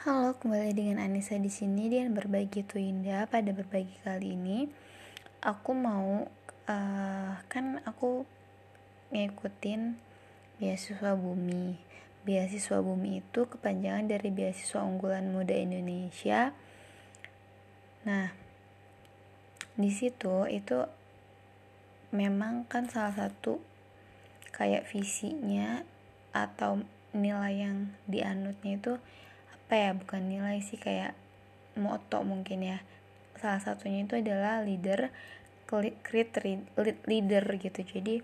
Halo, kembali dengan Anissa di sini dan berbagi itu indah. Pada berbagi kali ini, aku mau uh, kan aku ngikutin beasiswa bumi. Beasiswa bumi itu kepanjangan dari beasiswa unggulan muda Indonesia. Nah, di situ itu memang kan salah satu kayak visinya atau nilai yang dianutnya itu apa ya bukan nilai sih kayak moto mungkin ya. Salah satunya itu adalah leader create leader gitu. Jadi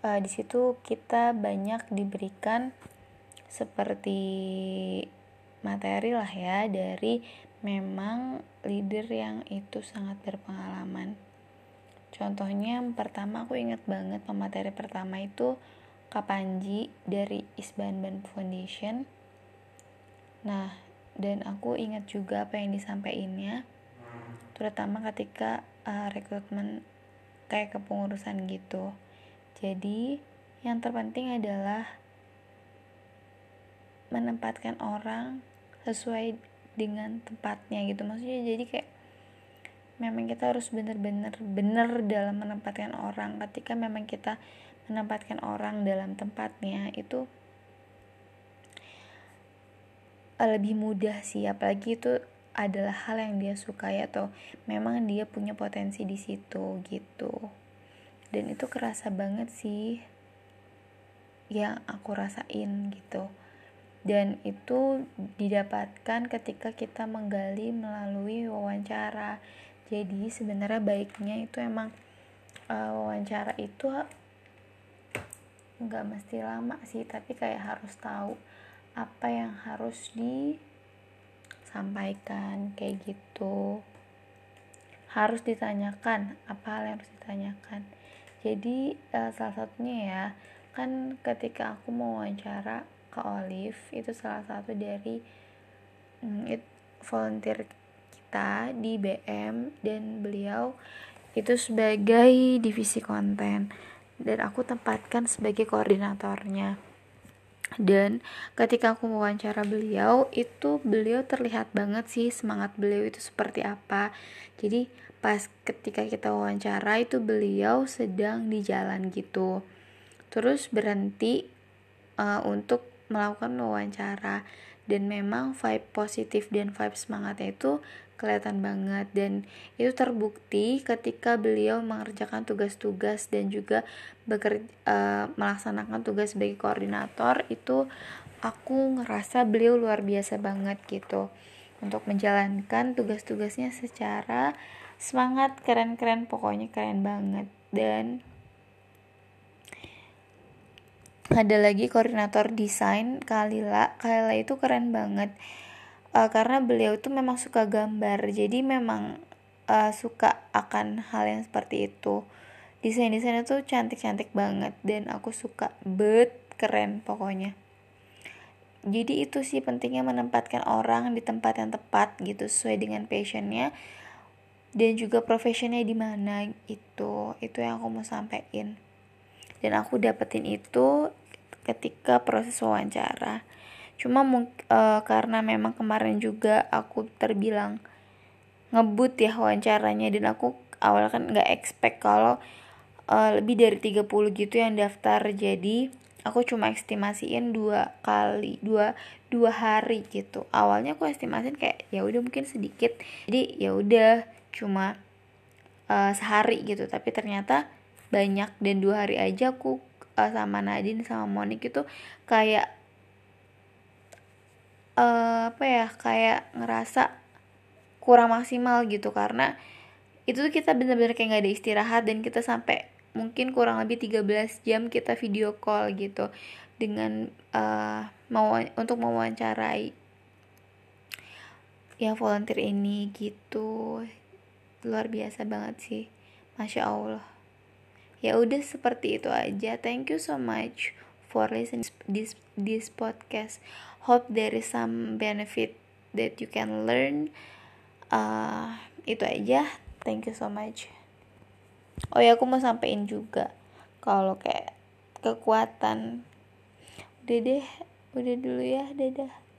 uh, di situ kita banyak diberikan seperti materi lah ya dari memang leader yang itu sangat berpengalaman. Contohnya pertama aku ingat banget pemateri pertama itu Kapanji dari Isban Ban Foundation Nah, dan aku ingat juga apa yang disampaikannya, terutama ketika uh, rekrutmen kayak kepengurusan gitu. Jadi, yang terpenting adalah menempatkan orang sesuai dengan tempatnya gitu. Maksudnya jadi kayak memang kita harus benar-benar benar dalam menempatkan orang. Ketika memang kita menempatkan orang dalam tempatnya itu lebih mudah sih apalagi itu adalah hal yang dia sukai atau memang dia punya potensi di situ gitu. Dan itu kerasa banget sih yang aku rasain gitu. Dan itu didapatkan ketika kita menggali melalui wawancara. Jadi sebenarnya baiknya itu emang uh, wawancara itu nggak mesti lama sih tapi kayak harus tahu apa yang harus disampaikan kayak gitu. Harus ditanyakan apa hal yang harus ditanyakan. Jadi uh, salah satunya ya kan ketika aku mau wawancara ke Olive itu salah satu dari mm, it, volunteer kita di BM dan beliau itu sebagai divisi konten. Dan aku tempatkan sebagai koordinatornya dan ketika aku mewawancara beliau itu beliau terlihat banget sih semangat beliau itu seperti apa. Jadi pas ketika kita wawancara itu beliau sedang di jalan gitu. Terus berhenti uh, untuk melakukan wawancara dan memang vibe positif dan vibe semangatnya itu kelihatan banget. Dan itu terbukti ketika beliau mengerjakan tugas-tugas dan juga bekerja uh, melaksanakan tugas sebagai koordinator itu aku ngerasa beliau luar biasa banget gitu untuk menjalankan tugas-tugasnya secara semangat keren-keren pokoknya keren banget. Dan ada lagi koordinator desain Kalila. Kalila itu keren banget. Uh, karena beliau itu memang suka gambar. Jadi memang uh, suka akan hal yang seperti itu. Desain desainnya tuh cantik cantik banget. Dan aku suka. Bet keren pokoknya. Jadi itu sih pentingnya menempatkan orang di tempat yang tepat gitu sesuai dengan passionnya. Dan juga profesionnya di mana itu itu yang aku mau sampaikan. Dan aku dapetin itu ketika proses wawancara. Cuma uh, karena memang kemarin juga aku terbilang ngebut ya wawancaranya dan aku awal kan nggak expect kalau uh, lebih dari 30 gitu yang daftar. Jadi aku cuma estimasiin dua kali dua dua hari gitu. Awalnya aku estimasiin kayak ya udah mungkin sedikit. Jadi ya udah cuma uh, sehari gitu. Tapi ternyata banyak dan dua hari aja aku uh, sama Nadine sama Monik itu kayak uh, apa ya kayak ngerasa kurang maksimal gitu. Karena itu tuh kita bener-bener kayak nggak ada istirahat dan kita sampai mungkin kurang lebih 13 jam kita video call gitu. Dengan uh, mau untuk mewawancarai ya volunteer ini gitu. Luar biasa banget sih. Masya allah ya udah seperti itu aja. Thank you so much for listening this this podcast. Hope there is some benefit that you can learn. Uh, itu aja. Thank you so much. Oh ya aku mau sampein juga kalau kayak kekuatan. Udah deh udah dulu ya. Dadah